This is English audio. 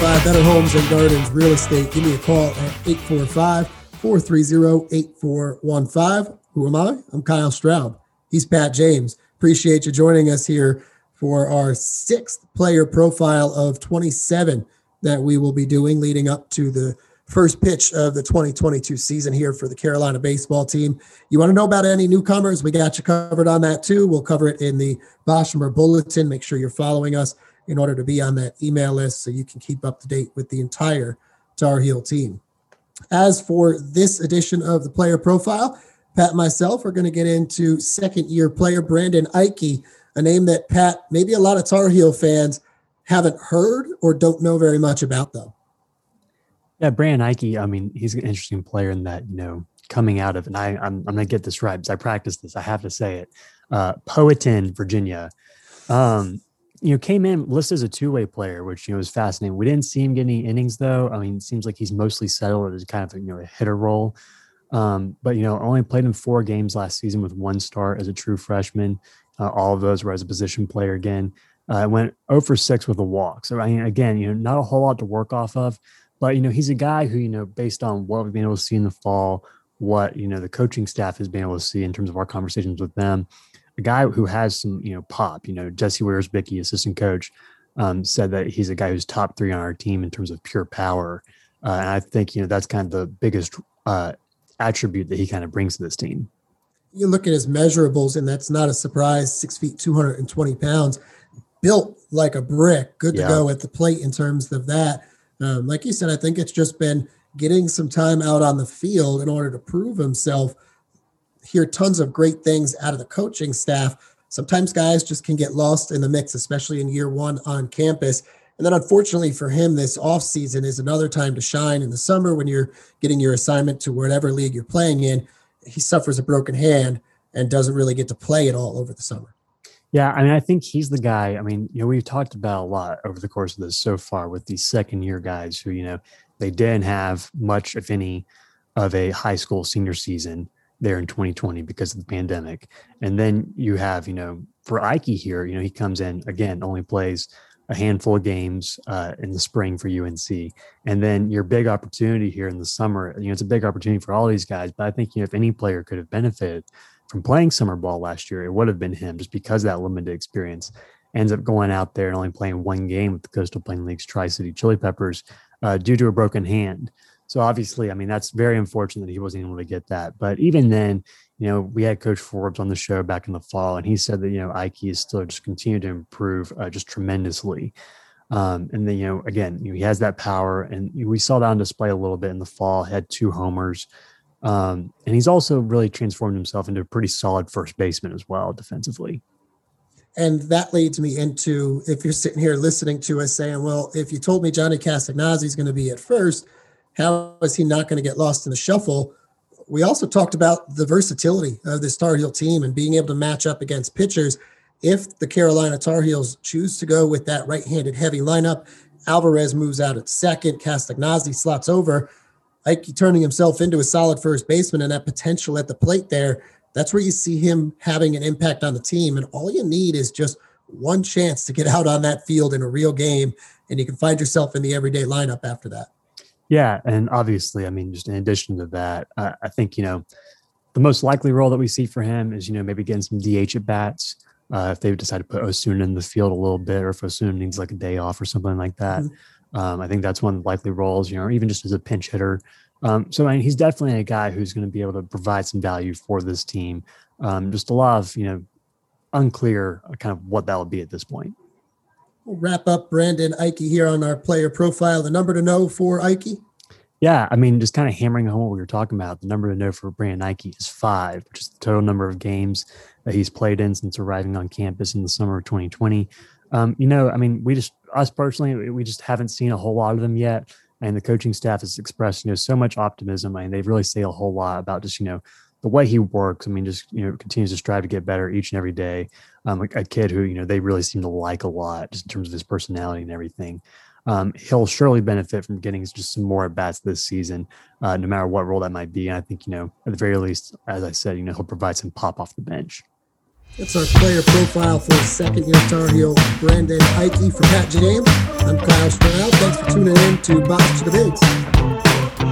by Better Homes and Gardens Real Estate. Give me a call at 845 430 8415. Who am I? I'm Kyle Straub. He's Pat James. Appreciate you joining us here for our sixth player profile of 27 that we will be doing leading up to the first pitch of the 2022 season here for the Carolina baseball team. You want to know about any newcomers? We got you covered on that too. We'll cover it in the Boshamer Bulletin. Make sure you're following us in order to be on that email list so you can keep up to date with the entire Tar Heel team. As for this edition of the player profile, Pat and myself are going to get into second year player Brandon Ike, a name that Pat, maybe a lot of Tar Heel fans haven't heard or don't know very much about, though. Yeah, Brandon Ike, I mean, he's an interesting player in that, you know, coming out of, and I, I'm, I'm going to get this right because I practiced this. I have to say it. Uh, Powhatan, Virginia. Um, you know, came in listed as a two-way player, which you know was fascinating. We didn't see him get any innings though. I mean, it seems like he's mostly settled as kind of you know a hitter role. Um, but you know, only played in four games last season with one start as a true freshman. Uh, all of those were as a position player again. Uh, went 0 for 6 with a walk. So I mean, again, you know, not a whole lot to work off of. But you know, he's a guy who you know, based on what we've been able to see in the fall, what you know the coaching staff has been able to see in terms of our conversations with them, a guy who has some you know pop. You know, Jesse Wierzbicki, assistant coach, um, said that he's a guy who's top three on our team in terms of pure power, uh, and I think you know that's kind of the biggest uh, attribute that he kind of brings to this team. You look at his measurables, and that's not a surprise. Six feet, two hundred and twenty pounds, built like a brick. Good to yeah. go at the plate in terms of that. Um, like you said, I think it's just been getting some time out on the field in order to prove himself. Hear tons of great things out of the coaching staff. Sometimes guys just can get lost in the mix, especially in year one on campus. And then unfortunately for him, this off season is another time to shine in the summer when you're getting your assignment to whatever league you're playing in. He suffers a broken hand and doesn't really get to play at all over the summer. Yeah, I mean, I think he's the guy. I mean, you know, we've talked about a lot over the course of this so far with these second year guys who, you know, they didn't have much, if any, of a high school senior season there in 2020 because of the pandemic. And then you have, you know, for Ike here, you know, he comes in again, only plays a handful of games uh, in the spring for UNC. And then your big opportunity here in the summer, you know, it's a big opportunity for all these guys. But I think, you know, if any player could have benefited from playing summer ball last year, it would have been him just because that limited experience. Ends up going out there and only playing one game with the Coastal Plain League's Tri City Chili Peppers uh, due to a broken hand. So obviously, I mean, that's very unfortunate that he wasn't able to get that. But even then, you know, we had Coach Forbes on the show back in the fall, and he said that you know Ike is still just continued to improve uh, just tremendously. Um, and then you know, again, you know, he has that power, and we saw that on display a little bit in the fall. Had two homers. Um, and he's also really transformed himself into a pretty solid first baseman as well defensively. And that leads me into if you're sitting here listening to us saying, well, if you told me Johnny Castagnozzi is going to be at first, how is he not going to get lost in the shuffle? We also talked about the versatility of this Tar Heel team and being able to match up against pitchers. If the Carolina Tar Heels choose to go with that right handed heavy lineup, Alvarez moves out at second, Castagnozzi slots over. Ike turning himself into a solid first baseman and that potential at the plate there, that's where you see him having an impact on the team. And all you need is just one chance to get out on that field in a real game, and you can find yourself in the everyday lineup after that. Yeah, and obviously, I mean, just in addition to that, uh, I think you know the most likely role that we see for him is you know maybe getting some DH at bats. Uh, if they decide to put Osuna in the field a little bit, or if Osuna needs like a day off or something like that. Mm-hmm. Um, I think that's one of the likely roles, you know, even just as a pinch hitter. Um, so I mean, he's definitely a guy who's going to be able to provide some value for this team. Um, just a lot of, you know, unclear uh, kind of what that would be at this point. We'll wrap up Brandon Ike here on our player profile. The number to know for Ike? Yeah, I mean, just kind of hammering home what we were talking about. The number to know for Brandon Ike is five, which is the total number of games that he's played in since arriving on campus in the summer of 2020. Um, you know, I mean, we just us personally, we just haven't seen a whole lot of them yet. And the coaching staff has expressed, you know, so much optimism. I mean, they really say a whole lot about just, you know, the way he works. I mean, just, you know, continues to strive to get better each and every day. Um, a, a kid who, you know, they really seem to like a lot just in terms of his personality and everything. Um, he'll surely benefit from getting just some more at bats this season, uh, no matter what role that might be. And I think, you know, at the very least, as I said, you know, he'll provide some pop off the bench. That's our player profile for second year Tar Heel, Brandon Ike for Pat James. I'm Kyle Stroud. Thanks for tuning in to Box to the Bigs.